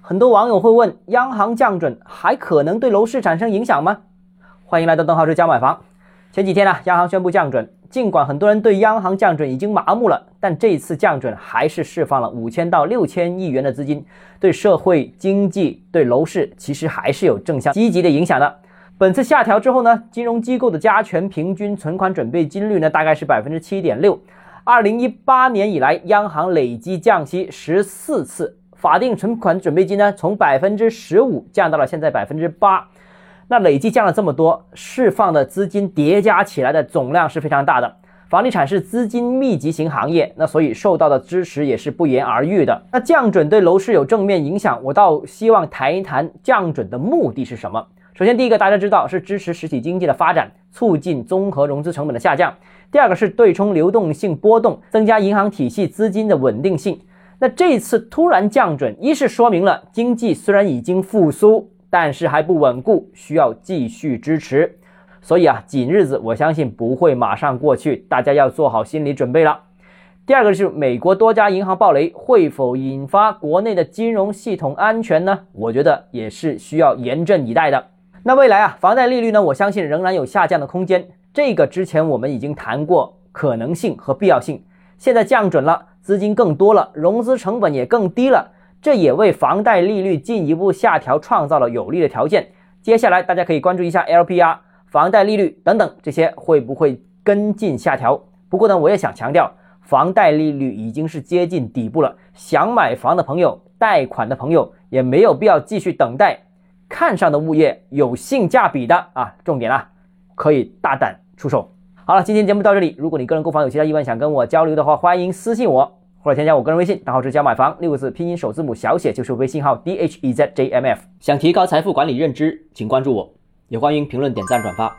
很多网友会问：央行降准还可能对楼市产生影响吗？欢迎来到邓浩志教买房。前几天呢，央行宣布降准，尽管很多人对央行降准已经麻木了，但这次降准还是释放了五千到六千亿元的资金，对社会经济、对楼市其实还是有正向积极的影响的。本次下调之后呢，金融机构的加权平均存款准备金率呢，大概是百分之七点六。二零一八年以来，央行累计降息十四次，法定存款准备金呢，从百分之十五降到了现在百分之八。那累计降了这么多，释放的资金叠加起来的总量是非常大的。房地产是资金密集型行业，那所以受到的支持也是不言而喻的。那降准对楼市有正面影响，我倒希望谈一谈降准的目的是什么。首先，第一个大家知道是支持实体经济的发展，促进综合融资成本的下降。第二个是对冲流动性波动，增加银行体系资金的稳定性。那这次突然降准，一是说明了经济虽然已经复苏，但是还不稳固，需要继续支持。所以啊，紧日子我相信不会马上过去，大家要做好心理准备了。第二个是美国多家银行暴雷，会否引发国内的金融系统安全呢？我觉得也是需要严阵以待的。那未来啊，房贷利率呢？我相信仍然有下降的空间。这个之前我们已经谈过可能性和必要性。现在降准了，资金更多了，融资成本也更低了，这也为房贷利率进一步下调创造了有利的条件。接下来大家可以关注一下 LPR、房贷利率等等这些会不会跟进下调。不过呢，我也想强调，房贷利率已经是接近底部了，想买房的朋友、贷款的朋友也没有必要继续等待。看上的物业有性价比的啊，重点啊，可以大胆出手。好了，今天节目到这里。如果你个人购房有其他疑问想跟我交流的话，欢迎私信我或者添加我个人微信，账号是加买房六个字拼音首字母小写就是微信号 d h e z j m f。想提高财富管理认知，请关注我，也欢迎评论点赞转发。